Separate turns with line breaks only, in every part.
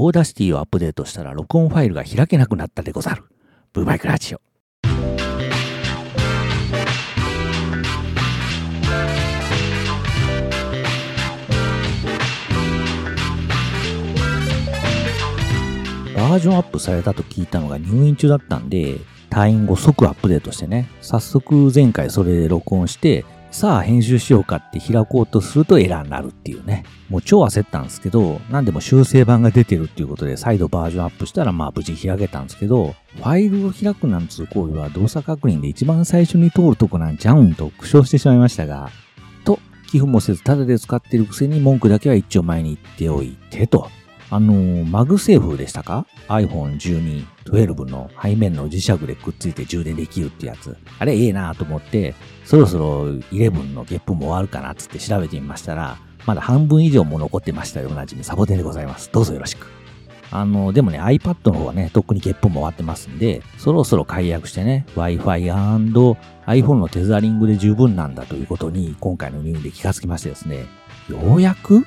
Audacity をアップデートしたら録音ファイルが開けなくなったでござる。ブーバイクラジオ。バージョンアップされたと聞いたのが入院中だったんで、退院後即アップデートしてね、早速前回それで録音して、さあ編集しようかって開こうとするとエラーになるっていうね。もう超焦ったんですけど、なんでも修正版が出てるっていうことで再度バージョンアップしたらまあ無事開けたんですけど、ファイルを開くなんつう行為は動作確認で一番最初に通るとこなんちゃうんと苦笑してしまいましたが、と、寄付もせずただで使ってるくせに文句だけは一丁前に言っておいてと。あの、 MagSafe でしたか ?iPhone12、12の背面の磁石でくっついて充電できるってやつ。あれええなと思って、そろそろ11のゲップも終わるかなっつって調べてみましたら、まだ半分以上も残ってましたよ。おなじみサボテンでございます。どうぞよろしく。あの、でもね、iPad の方はね、とっくにゲップも終わってますんで、そろそろ解約してね、Wi-Fi& iPhone のテザリングで十分なんだということに、今回の入院で気がつきましてですね、ようやく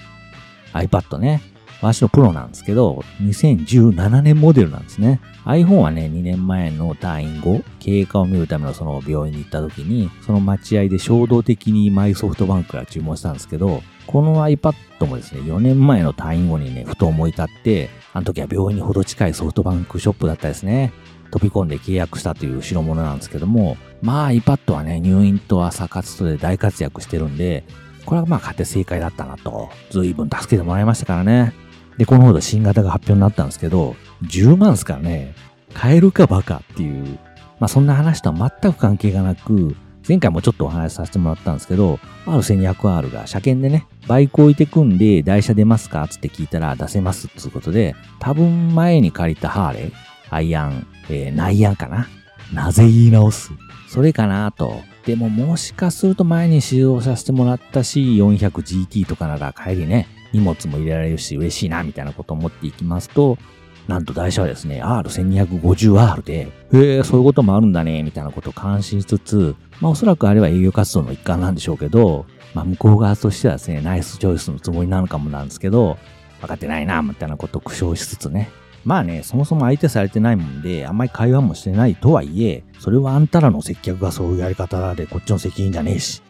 iPad ね、私のプロなんですけど、2017年モデルなんですね。iPhone はね、2年前の退院後、経過を見るためのその病院に行った時に、その待合で衝動的にマイソフトバンクから注文したんですけど、この iPad もですね、4年前の退院後にね、ふと思い立って、あの時は病院にほど近いソフトバンクショップだったですね。飛び込んで契約したという代物なんですけども、まあ iPad はね、入院と朝活とで大活躍してるんで、これはまあ買って正解だったなと、随分助けてもらいましたからね。で、このほど新型が発表になったんですけど、10万ですからね、買えるかバカっていう、まあそんな話とは全く関係がなく、前回もちょっとお話しさせてもらったんですけど、R1200R が車検でね、バイク置いてくんで台車出ますかつって聞いたら出せますっていうことで、多分前に借りたハーレー、アイアン、えー、ナイアンかな。なぜ言い直す？それかなと。でももしかすると前に使用させてもらった C400GT とかなら帰りね、荷物も入れられるし嬉しいな、みたいなことを思っていきますと、なんと台車はですね、R1250R で、へえ、そういうこともあるんだね、みたいなことを感心しつつ、まあおそらくあれは営業活動の一環なんでしょうけど、まあ向こう側としてはですね、ナイスチョイスのつもりなのかもなんですけど、分かってないな、みたいなことを苦笑しつつね。まあね、そもそも相手されてないもんで、あんまり会話もしてないとはいえ、それはあんたらの接客がそういうやり方でこっちの責任じゃねえし、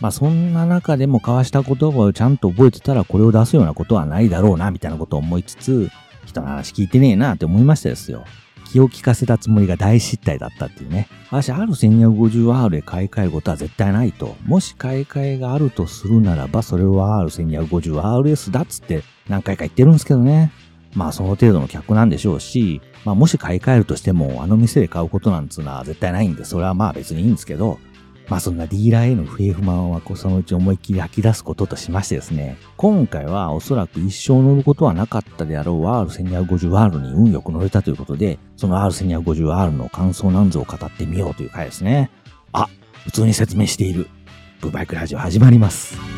まあそんな中でも交わした言葉をちゃんと覚えてたらこれを出すようなことはないだろうな、みたいなことを思いつつ、人の話聞いてねえなって思いましたですよ。気を利かせたつもりが大失態だったっていうね。私、R1250R で買い替えることは絶対ないと。もし買い替えがあるとするならば、それは R1250RS だっつって何回か言ってるんですけどね。まあその程度の客なんでしょうし、まあもし買い替えるとしても、あの店で買うことなんつうのは絶対ないんで、それはまあ別にいいんですけど、まあそんなディーラーへの不平不満はそのうち思いっきり吐き出すこととしましてですね、今回はおそらく一生乗ることはなかったであろう R1250R に運よく乗れたということで、その R1250R の感想なんぞを語ってみようという回ですね。あ、普通に説明している。ブバイクラジオ始まります。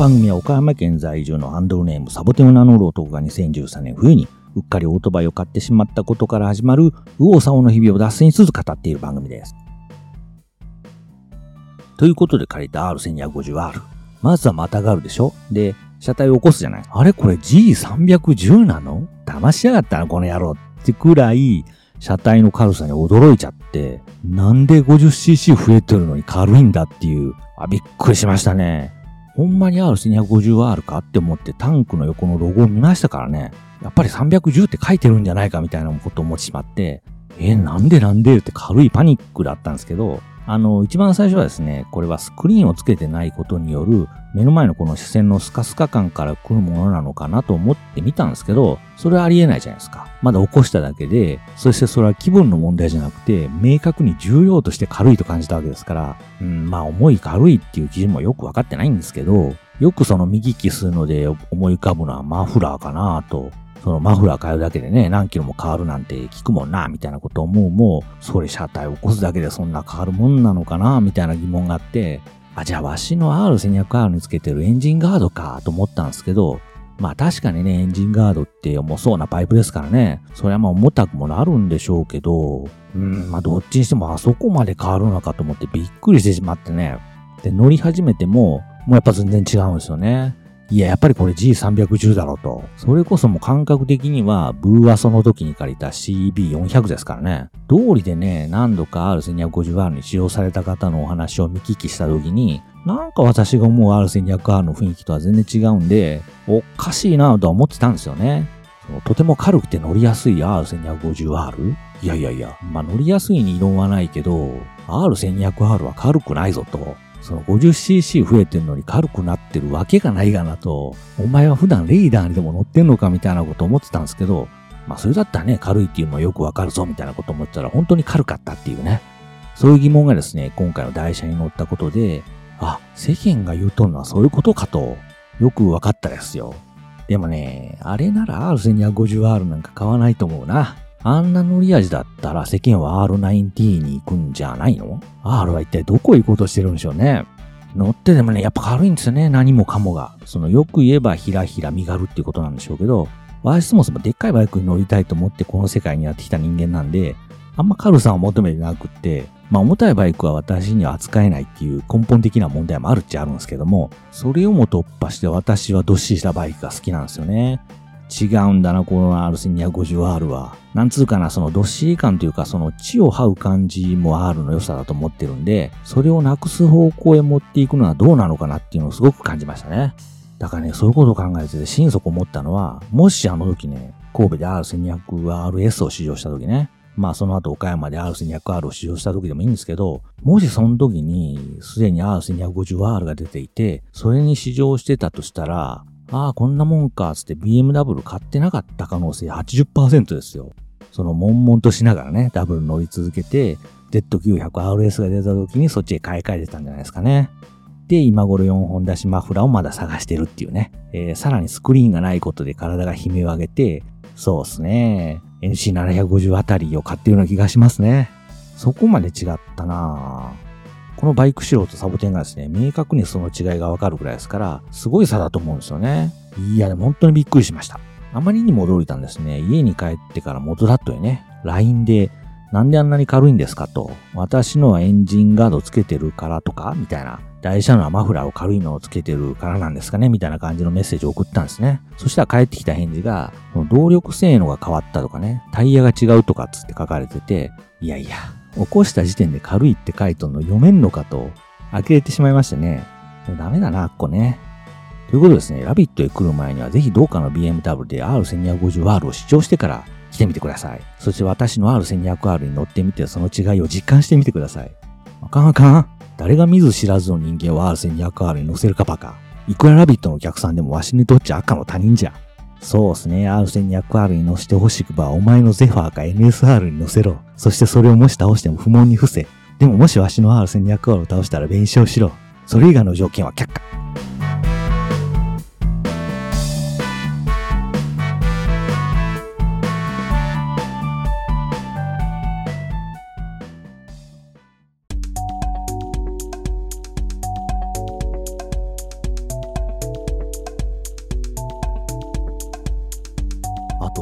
番組は岡山県在住のハンドルネームサボテンを名乗る男が2013年冬にうっかりオートバイを買ってしまったことから始まる右往左往の日々を脱線しつつ語っている番組です。ということで借りた R1250R。まずはまたがるでしょ？で、車体を起こすじゃない？あれこれ G310 なの？騙しやがったなこの野郎ってくらい車体の軽さに驚いちゃって、なんで 50cc 増えてるのに軽いんだっていう、あ、びっくりしましたね。ほんまに RC250R かって思ってタンクの横のロゴを見ましたからね。やっぱり310って書いてるんじゃないかみたいなことを思ってしまって、えなんでなんでって軽いパニックだったんですけど、あの、一番最初はですね、これはスクリーンをつけてないことによる目の前のこの視線のスカスカ感から来るものなのかなと思ってみたんですけど、それはありえないじゃないですか。まだ起こしただけで、そしてそれは気分の問題じゃなくて、明確に重量として軽いと感じたわけですから、うん、まあ重い軽いっていう基準もよくわかってないんですけど、よくその右利きするので思い浮かぶのはマフラーかなとそのマフラー変えるだけでね、何キロも変わるなんて聞くもんな、みたいなことを思うも、それ車体を起こすだけでそんな変わるもんなのかな、みたいな疑問があって、あ、じゃあわしの R1200R につけてるエンジンガードか、と思ったんですけど、まあ確かにね、エンジンガードって重そうなパイプですからね。それはまあ重たくもなるんでしょうけど、うん、まあどっちにしてもあそこまで変わるのかと思ってびっくりしてしまってね。で、乗り始めても、もうやっぱ全然違うんですよね。いや、やっぱりこれ G310 だろうと。それこそもう感覚的には、ブーアソの時に借りた CB400 ですからね。通りでね、何度か R1250R に使用された方のお話を見聞きした時に、なんか私が思う R1200R の雰囲気とは全然違うんで、おかしいなとは思ってたんですよね。とても軽くて乗りやすい R1250R? いやいやいや、まあ乗りやすいに異論はないけど、R1200R は軽くないぞと。その 50cc 増えてんのに軽くなってるわけがないがなと、お前は普段レーダーにでも乗ってんのかみたいなこと思ってたんですけど、まあそれだったらね、軽いっていうのはよくわかるぞみたいなこと思ってたら本当に軽かったっていうね。そういう疑問がですね、今回の台車に乗ったことで、あ、世間が言うとんのはそういうことかと、よくわかったですよ。でもね、あれなら R1250R なんか買わないと思うな。あんな乗り味だったら世間は R9T に行くんじゃないの ?R は一体どこ行こうとしてるんでしょうね。乗ってでもね、やっぱ軽いんですよね。何もかもが。そのよく言えばひらひら身軽っていうことなんでしょうけど、私そもそもでっかいバイクに乗りたいと思ってこの世界にやってきた人間なんで、あんま軽さを求めてなくって、まあ重たいバイクは私には扱えないっていう根本的な問題もあるっちゃあるんですけども、それをも突破して私はどっしりしたバイクが好きなんですよね。違うんだな、この R1250R は。なんつうかな、そのどっしり感というか、その地を這う感じも R の良さだと思ってるんで、それをなくす方向へ持っていくのはどうなのかなっていうのをすごく感じましたね。だからね、そういうことを考えてて、心底思ったのは、もしあの時ね、神戸で R1200RS を試乗した時ね、まあその後岡山で R1200R を使用した時でもいいんですけど、もしその時にすでに R1250R が出ていて、それに試乗してたとしたら、ああ、こんなもんか、つって BMW 買ってなかった可能性80%ですよ。その悶々としながらね、ダブル乗り続けて、Z900RS が出た時にそっちへ買い替えてたんじゃないですかね。で、今頃4本出しマフラーをまだ探してるっていうね。えー、さらにスクリーンがないことで体が悲鳴を上げて、そうっすね。NC750 あたりを買ってるような気がしますね。そこまで違ったなぁ。このバイク素人サボテンがですね、明確にその違いがわかるくらいですから、すごい差だと思うんですよね。いや、でも本当にびっくりしました。あまりにも驚いたんですね。家に帰ってから元だとね、LINE で、なんであんなに軽いんですかと。私のはエンジンガードつけてるからとかみたいな。台車のはマフラーを軽いのをつけてるからなんですかねみたいな感じのメッセージを送ったんですね。そしたら帰ってきた返事が、動力性能が変わったとかね、タイヤが違うとかつって書かれてて、いやいや、起こした時点で軽いって書いとんの読めんのかと、呆れてしまいましてね。もうダメだな、あっこね。ということですね、ラビットへ来る前にはぜひどうかの BMW で R1250R を試乗してから来てみてください。そして私の R1200R に乗ってみてその違いを実感してみてください。あかんあかん。誰が見ず知らずの人間を R1200R に乗せるかバカ。いくらラビットのお客さんでもわしにとっちゃ赤の他人じゃ。そうですね。R1200R に乗せてほしくば、お前のゼファーか NSR に乗せろ。そしてそれをもし倒しても不問に伏せ。でももしわしの R1200R を倒したら弁償しろ。それ以外の条件は却下。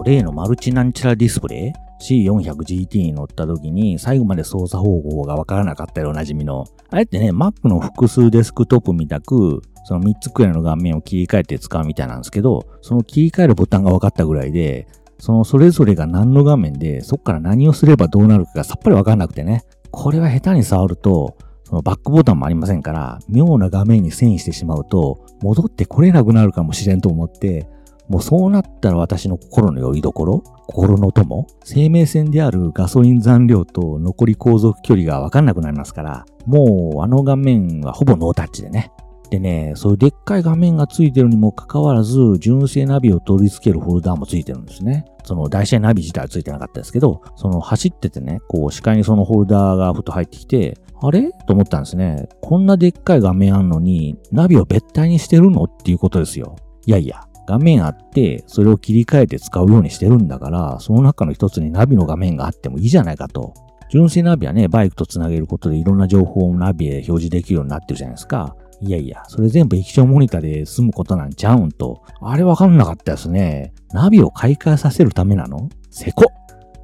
例のマルチなんちゃらディスプレイ？C400GT に乗った時に最後まで操作方法がわからなかったよおなじみの。あれってね、Mac の複数デスクトップみたく、その3つくらいの画面を切り替えて使うみたいなんですけど、その切り替えるボタンが分かったぐらいで、そのそれぞれが何の画面で、そっから何をすればどうなるかがさっぱり分かんなくてね。これは下手に触ると、そのバックボタンもありませんから、妙な画面に遷移してしまうと、戻ってこれなくなるかもしれんと思って、もうそうなったら私の心の拠り所？心の友？生命線であるガソリン残量と残り航続距離がわかんなくなりますから、もうあの画面はほぼノータッチでね。でね、そういうでっかい画面がついてるにもかかわらず、純正ナビを取り付けるホルダーもついてるんですね。その台車ナビ自体はついてなかったですけど、その走っててね、こう視界にそのホルダーがふと入ってきて、あれ？と思ったんですね。こんなでっかい画面あんのに、ナビを別体にしてるの？っていうことですよ。いやいや、画面あって、それを切り替えて使うようにしてるんだから、その中の一つにナビの画面があってもいいじゃないかと。純正ナビはね、バイクとつなげることでいろんな情報をナビへ表示できるようになってるじゃないですか。いやいや、それ全部液晶モニターで済むことなんちゃうんと。あれわかんなかったですね。ナビを買い替えさせるためなの？せこ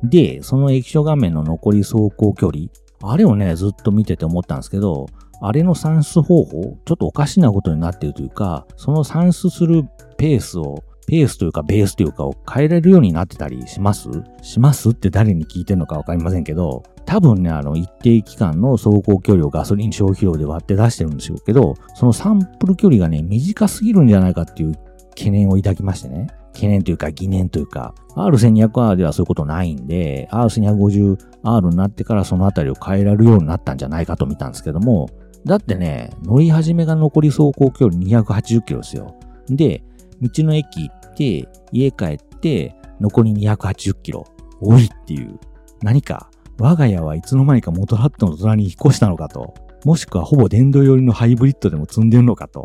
で、その液晶画面の残り走行距離。あれをね、ずっと見てて思ったんですけど、あれの算出方法、ちょっとおかしなことになってるというか、その算出するペースを、ペースというかベースというかを変えられるようになってたりします？しますって誰に聞いてるのかわかりませんけど、多分ね、あの、一定期間の走行距離をガソリン消費量で割って出してるんでしょうけど、そのサンプル距離がね、短すぎるんじゃないかっていう懸念を抱きましてね。懸念というか疑念というか、R1200R ではそういうことないんで、R1250R になってからそのあたりを変えられるようになったんじゃないかと見たんですけども、だってね、乗り始めが残り走行距離280キロですよ。で、道の駅行って、家帰って、残り280キロ。多いっていう。何か、我が家はいつの間にかモトラットの隣に引っ越したのかと。もしくはほぼ電動寄りのハイブリッドでも積んでるのかと。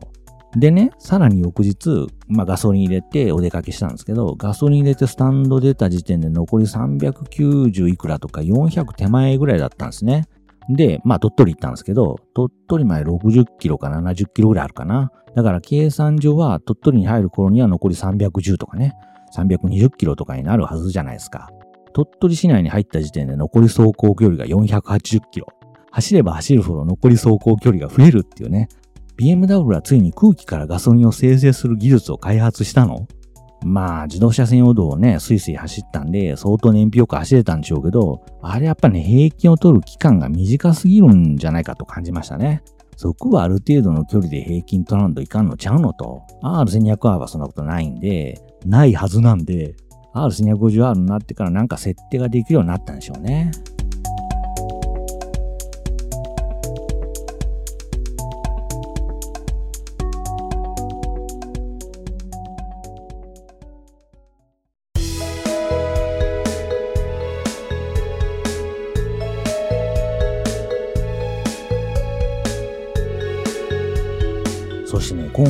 でね、さらに翌日、まあガソリン入れてお出かけしたんですけど、ガソリン入れてスタンド出た時点で残り390いくらとか400手前ぐらいだったんですね。で、まあ鳥取行ったんですけど、鳥取前60キロか70キロぐらいあるかな。だから計算上は鳥取に入る頃には残り310とかね、320キロとかになるはずじゃないですか。鳥取市内に入った時点で残り走行距離が480キロ。走れば走るほど残り走行距離が増えるっていうね。BMW はついに空気からガソリンを生成する技術を開発したの？まあ、自動車専用道をね、スイスイ走ったんで、相当燃費よく走れたんでしょうけど、あれやっぱね、平均を取る期間が短すぎるんじゃないかと感じましたね。そこはある程度の距離で平均取らんといかんのちゃうのと。R1200R はそんなことないんで、ないはずなんで、R1250R になってからなんか設定ができるようになったんでしょうね。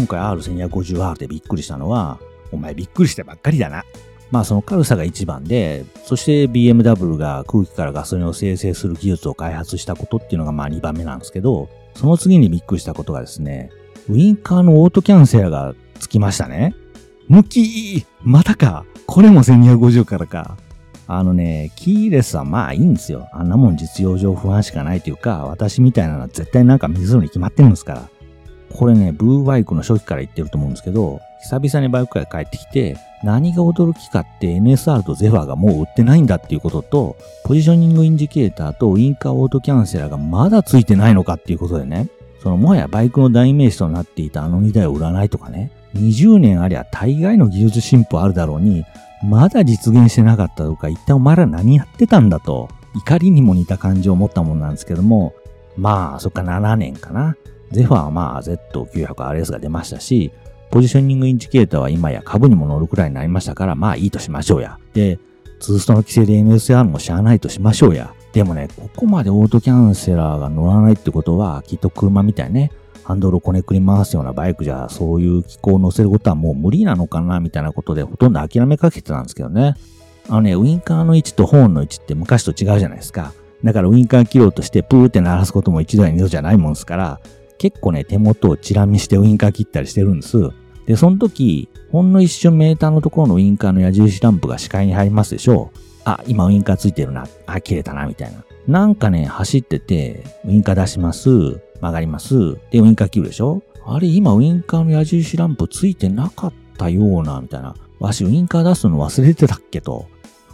回 R1250R でびっくりしたのは、お前びっくりしてばっかりだな。まあその軽さが一番で、そして BMW が空気からガソリンを生成する技術を開発したことっていうのがまあ2番目なんですけど、その次にびっくりしたことがですね、ウインカーのオートキャンセラーがつきましたね。向きまたかこれも1250からか。あのね、キーレスはまあいいんですよ。あんなもん実用上不安しかないというか、私みたいなのは絶対なんか水るに決まってるんですから。これね、ブーバイクの初期から言ってると思うんですけど、久々にバイクから帰ってきて、何が驚きかって NSR とゼファーがもう売ってないんだっていうことと、ポジショニングインジケーターとウインカーオートキャンセラーがまだついてないのかっていうことでね、そのもはやバイクの代名詞となっていたあの2台を売らないとかね、20年ありゃ大概の技術進歩あるだろうに、まだ実現してなかったとか、一体お前ら何やってたんだと、怒りにも似た感じを持ったもんなんですけども、まあ、そっか7年かな。ゼファーはまあ Z900RS が出ましたし、ポジショニングインジケーターは今や株にも乗るくらいになりましたから、まあいいとしましょうや。で、ツーストの規制で MSR もしゃあないとしましょうや。でもね、ここまでオートキャンセラーが乗らないってことは、きっと車みたいね、ハンドルをこねくり回すようなバイクじゃ、そういう機構を乗せることはもう無理なのかな、みたいなことで、ほとんど諦めかけてたんですけどね。あのね、ウインカーの位置とホーンの位置って昔と違うじゃないですか。だからウインカー切ろうとしてプーって鳴らすことも一度や二度じゃないもんですから、結構ね、手元をチラ見してウインカー切ったりしてるんです。で、その時、ほんの一瞬メーターのところのウインカーの矢印ランプが視界に入りますでしょう。あ、今ウインカーついてるな。あ、切れたな、みたいな。なんかね、走ってて、ウインカー出します。曲がります。で、ウインカー切るでしょあれ、今ウインカーの矢印ランプついてなかったような、みたいな。わし、ウインカー出すの忘れてたっけと。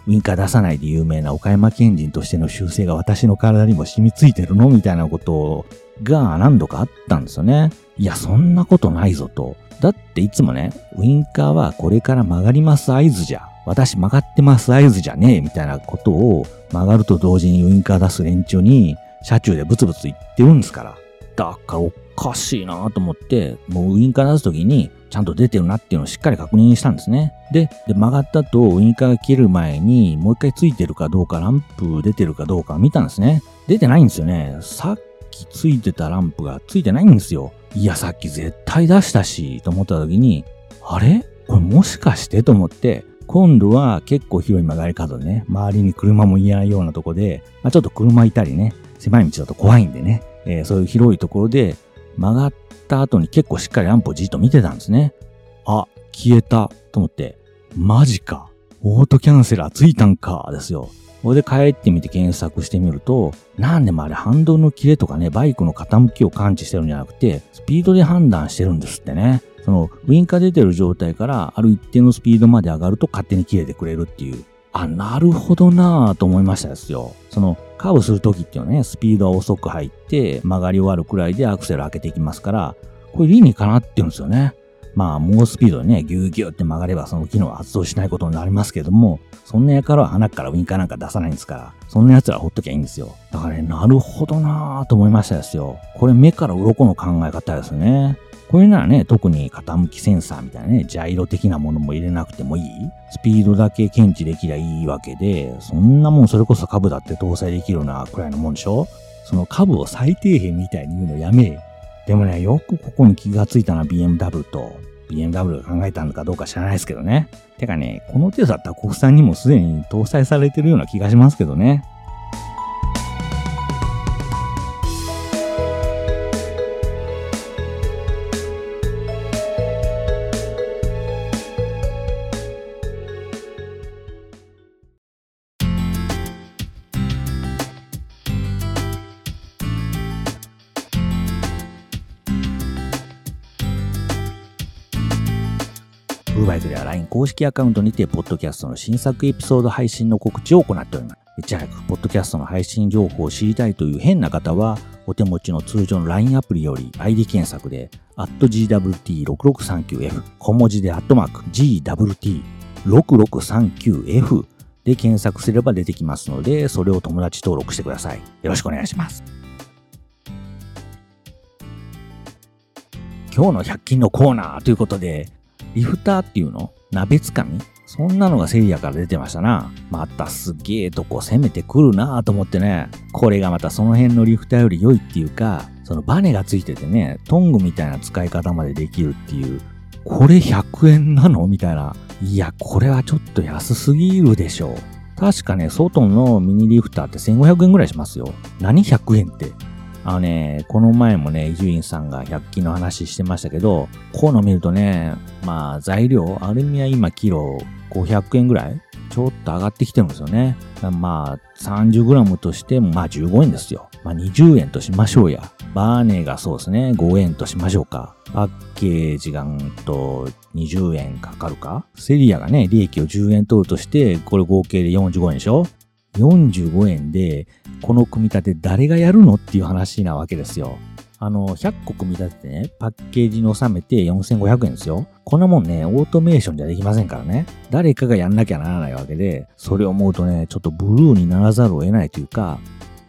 ウインカー出さないで有名な岡山県人としての習性が私の体にも染みついてるの？みたいなことをが何度かあったんですよね。いや、そんなことないぞと。だっていつもね、ウインカーはこれから曲がります合図じゃ。私曲がってます合図じゃねえ、みたいなことを曲がると同時にウインカー出す連中に車中でブツブツ言ってるんですから。だからおかしいなと思って、もうウインカー出すときにちゃんと出てるなっていうのをしっかり確認したんですね。で、で曲がったとウインカーが切る前にもう一回ついてるかどうか、ランプ出てるかどうか見たんですね。出てないんですよね。さっきついてたランプがついてないんですよ。いや、さっき絶対出したし、と思った時に、あれ？これもしかして？と思って、今度は結構広い曲がり角でね、周りに車もいないようなとこで、まあ、ちょっと車いたりね、狭い道だと怖いんでね、えー、そういう広いところで曲がった後に結構しっかりランプをじっと見てたんですね。あ、消えたと思って、マジか。オートキャンセラーついたんかですよ。これで帰ってみて検索してみると、なんでもあれハンドルの切れとかね、バイクの傾きを感知してるんじゃなくて、スピードで判断してるんですってね。その、ウィンカー出てる状態からある一定のスピードまで上がると勝手に切れてくれるっていう。あ、なるほどなぁと思いましたですよ。その、カーブするときっていうのはね、スピードは遅く入って曲がり終わるくらいでアクセル開けていきますから、これ理にかなってるんですよね。まあ、猛スピードでね、ギューギューって曲がればその機能は発動しないことになりますけども、そんなやからは鼻からウィンカーなんか出さないんですから、そんな奴らほっときゃいいんですよ。だからね、なるほどなぁと思いましたですよ。これ目から鱗の考え方ですね。これならね、特に傾きセンサーみたいなね、ジャイロ的なものも入れなくてもいいスピードだけ検知できりゃいいわけで、そんなもんそれこそ株だって搭載できるようなくらいのもんでしょ？その株を最低限みたいに言うのやめでもね、よくここに気がついたのは BMW と、BMW が考えたのかどうか知らないですけどね。てかね、この程度だったら国産にもすでに搭載されてるような気がしますけどね。ブーバイクでは LINE 公式アカウントにて、ポッドキャストの新作エピソード配信の告知を行っております。いち早く、ポッドキャストの配信情報を知りたいという変な方は、お手持ちの通常の LINE アプリより ID 検索で、GWT6639F、小文字でアットマーク GWT6639F で検索すれば出てきますので、それを友達登録してください。よろしくお願いします。今日の100均のコーナーということで、リフターっていうの？鍋つかみ？そんなのがセリアから出てましたな。またすげえとこ攻めてくるなぁと思ってね。これがまたその辺のリフターより良いっていうか、そのバネがついててね、トングみたいな使い方までできるっていう。これ100円なの？みたいな。いや、これはちょっと安すぎるでしょう。確かね、外のミニリフターって1500円ぐらいしますよ。何100円って。あのね、この前もね、伊集院さんが100均の話してましたけど、こうの見るとね、まあ材料、アルミは今キロ500円ぐらいちょっと上がってきてるんですよね。まあ 30g としてまあ15円ですよ。まあ20円としましょうや。バーネがそうですね、5円としましょうか。パッケージがんと20円かかるかセリアがね、利益を10円取るとして、これ合計で45円でしょ45円で、この組み立て誰がやるのっていう話なわけですよ。あの、100個組み立ててね、パッケージに収めて4500円ですよ。こんなもんね、オートメーションじゃできませんからね。誰かがやんなきゃならないわけで、それを思うとね、ちょっとブルーにならざるを得ないというか、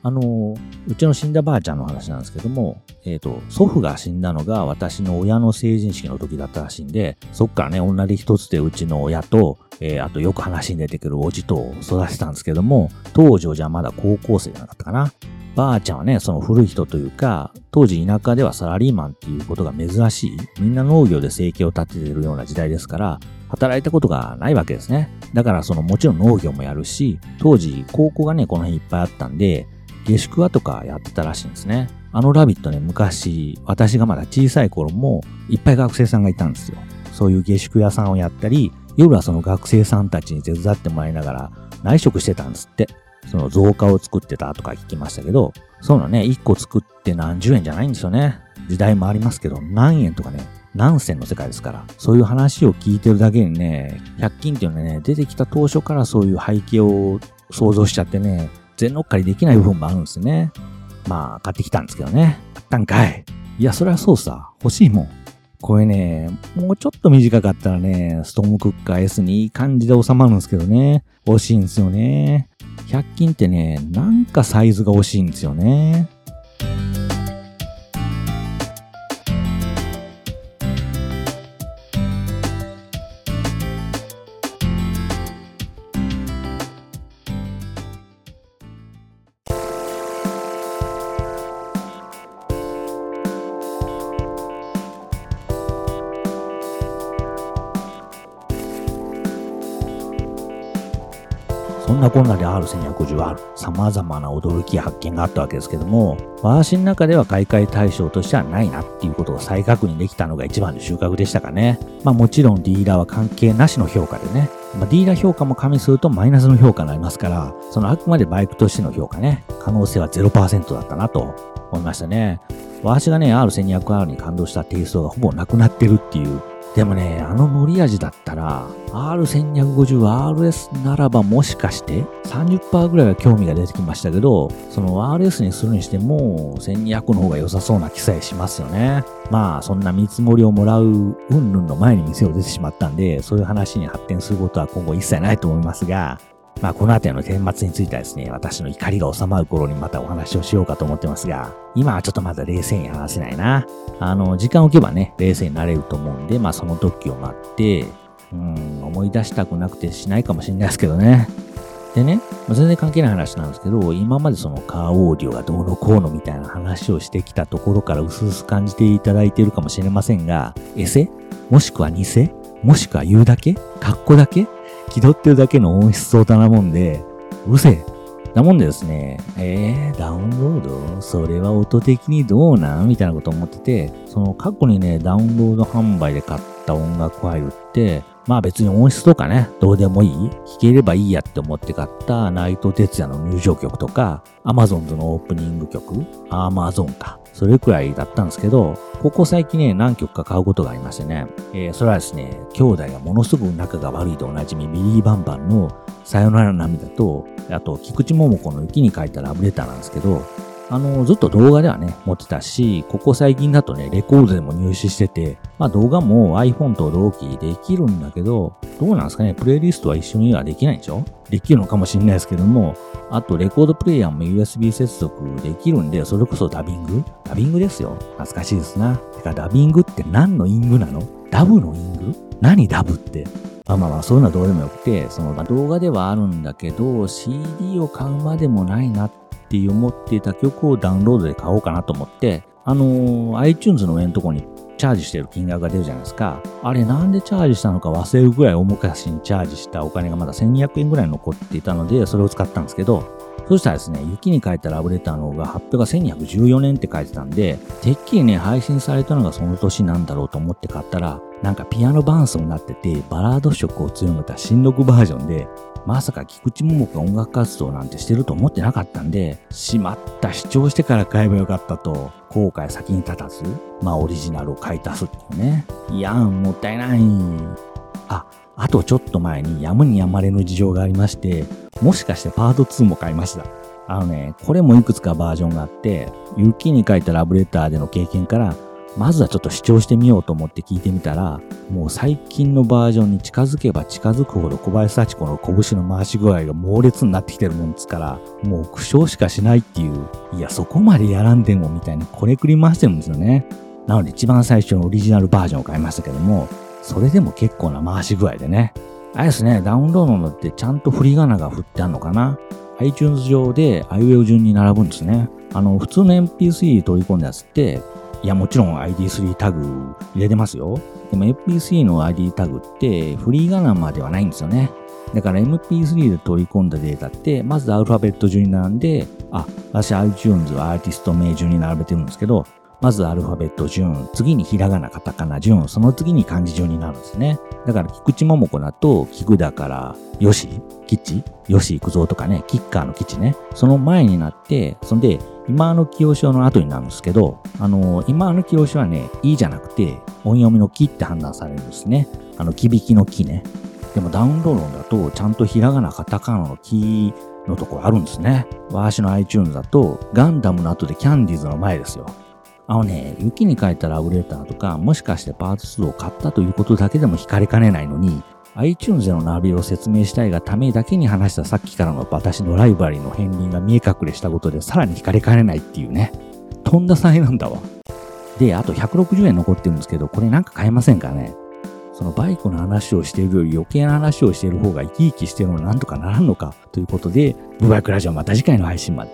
あの、うちの死んだばあちゃんの話なんですけども、えっ、ー、と、祖父が死んだのが私の親の成人式の時だったらしいんで、そっからね、同じ一つでうちの親と、えー、あとよく話に出てくるおじと育てたんですけども、当時じゃまだ高校生じゃなかったかな。ばあちゃんはね、その古い人というか、当時田舎ではサラリーマンっていうことが珍しい、みんな農業で生計を立ててるような時代ですから、働いたことがないわけですね。だからそのもちろん農業もやるし、当時高校がね、この辺いっぱいあったんで、下宿屋とかやってたらしいんですね。あのラビットね、昔、私がまだ小さい頃も、いっぱい学生さんがいたんですよ。そういう下宿屋さんをやったり、夜はその学生さんたちに手伝ってもらいながら内職してたんですって。その増加を作ってたとか聞きましたけど、そうなね、1個作って何十円じゃないんですよね。時代もありますけど、何円とかね、何銭の世界ですから、そういう話を聞いてるだけにね、100均っていうのはね、出てきた当初からそういう背景を想像しちゃってね、全乗っかりできない部分もあるんですね。まあ、買ってきたんですけどね。買ったんかい。いや、それはそうさ。欲しいもん。これね、もうちょっと短かったらね、ストームクッカー S にいい感じで収まるんですけどね。惜しいんですよね。100均ってね、なんかサイズが惜しいんですよね。んなこんなで R1250R、様々な驚きや発見があったわけですけども、私の中では買い替え対象としてはないなっていうことを再確認できたのが一番の収穫でしたかね。まあもちろんディーラーは関係なしの評価でね、まあ、ディーラー評価も加味するとマイナスの評価になりますから、そのあくまでバイクとしての評価ね、可能性は0%だったなと思いましたね。私がね、R1200R に感動したテイストがほぼなくなってるっていうでもね、あの乗り味だったら、R1250RS ならばもしかして30%ぐらいは興味が出てきましたけど、その RS にするにしても1200の方が良さそうな気さえしますよね。まあ、そんな見積もりをもらううんぬんの前に店を出てしまったんで、そういう話に発展することは今後一切ないと思いますが、まあ、この辺りの顛末についてはですね、私の怒りが収まる頃にまたお話をしようかと思ってますが、今はちょっとまだ冷静に話せないな。あの、時間を置けばね、冷静になれると思うんで、まあ、その時を待って、うん、思い出したくなくてしないかもしれないですけどね。でね、まあ、全然関係ない話なんですけど、今までそのカーオーディオがどうのこうのみたいな話をしてきたところから薄々感じていただいているかもしれませんが、エセ？もしくは偽？もしくは言うだけ？格好だけ？気取ってるだけの音質相談なもんで、うるせえ。なもんでですね、えー、ダウンロード？それは音的にどうなん？みたいなこと思ってて、その過去にね、ダウンロード販売で買った音楽ファイルって、まあ別に音質とかね、どうでもいい？弾ければいいやって思って買ったナイト哲也の入場曲とか、アマゾンズのオープニング曲、アーマーゾーンか。それくらいだったんですけど、ここ最近ね、何曲か買うことがありましてね、えー、それはですね、兄弟がものすごく仲が悪いとおなじみ、ビリー・バンバンのさよなら涙と、あと、菊池桃子の雪に書いたラブレターなんですけど、あの、ずっと動画ではね、持ってたし、ここ最近だとね、レコードでも入手してて、まあ動画も iPhone と同期できるんだけど、どうなんですかね、プレイリストは一緒にはできないんでしょ？できるのかもしれないですけども、あとレコードプレイヤーも USB 接続できるんで、それこそダビングダビングですよ。懐かしいですな。てかダビングって何のイングなの？ダブのイング何ダブって？まあまあまあ、そういうのはどうでもよくて、その、まあ、動画ではあるんだけど、CD を買うまでもないなってって思ってた曲をダウンロードで買おうかなと思って、あの、iTunes の上のとこにチャージしてる金額が出るじゃないですか。あれなんでチャージしたのか忘れるぐらい大昔にチャージしたお金がまだ1200円ぐらい残っていたので、それを使ったんですけど、そしたらですね、雪に書いたラブレターの方が発表が1214年って書いてたんで、てっきりね、配信されたのがその年なんだろうと思って買ったら、なんかピアノ伴奏になってて、バラード色を強めた新録バージョンで、まさか菊池桃子が音楽活動なんてしてると思ってなかったんで、しまった、視聴してから買えばよかったと、後悔先に立たず、まあオリジナルを買い足すっていうね。いやん、もったいない。あ、あとちょっと前にやむにやまれぬ事情がありまして、もしかしてパート2も買いました。あのね、これもいくつかバージョンがあって、雪に書いたラブレターでの経験から、まずはちょっと視聴してみようと思って聞いてみたら、もう最近のバージョンに近づけば近づくほど小林幸子の拳の回し具合が猛烈になってきてるもんですから、もう苦笑しかしないっていう、いや、そこまでやらんでもみたいなこれくり回してるんですよね。なので一番最初のオリジナルバージョンを買いましたけども、それでも結構な回し具合でね。あれですね、ダウンロードのってちゃんと振り仮名が振ってあるのかな ?iTunes 上で iWeb 順に並ぶんですね。あの、普通の MP3 取り込んだやつって、いや、もちろん ID3 タグ入れてますよ。でも MP3 の ID タグってフリーガナまではないんですよね。だから MP3 で取り込んだデータって、まずアルファベット順に並んで、あ、私 iTunes はアーティスト名順に並べてるんですけど、まずアルファベット順、次にひらがな、カタカナ順、その次に漢字順になるんですね。だから菊池桃子だと、菊だから、よし、吉よし行くぞとかね、キッカーの吉ね。その前になって、そんで、今の清志の後になるんですけど、あの、今の清志はね、いいじゃなくて、音読みの木って判断されるんですね。あの、きびきの木ね。でもダウンロードだと、ちゃんとひらがな、カタカナの木のとこあるんですね。私の iTunes だと、ガンダムの後でキャンディーズの前ですよ。あのね、雪に書いたラブレターとか、もしかしてパーツ2を買ったということだけでも惹かれかねないのに、iTunes でのナビを説明したいがためだけに話したさっきからの私のライバリーの片鱗が見え隠れしたことでさらに惹かれかねないっていうね。とんだ才なんだわ。で、あと160円残ってるんですけど、これなんか買えませんかね？そのバイクの話をしているより余計な話をしている方が生き生きしてるのなんとかならんのか？ということで、ブバイクラジオまた次回の配信まで。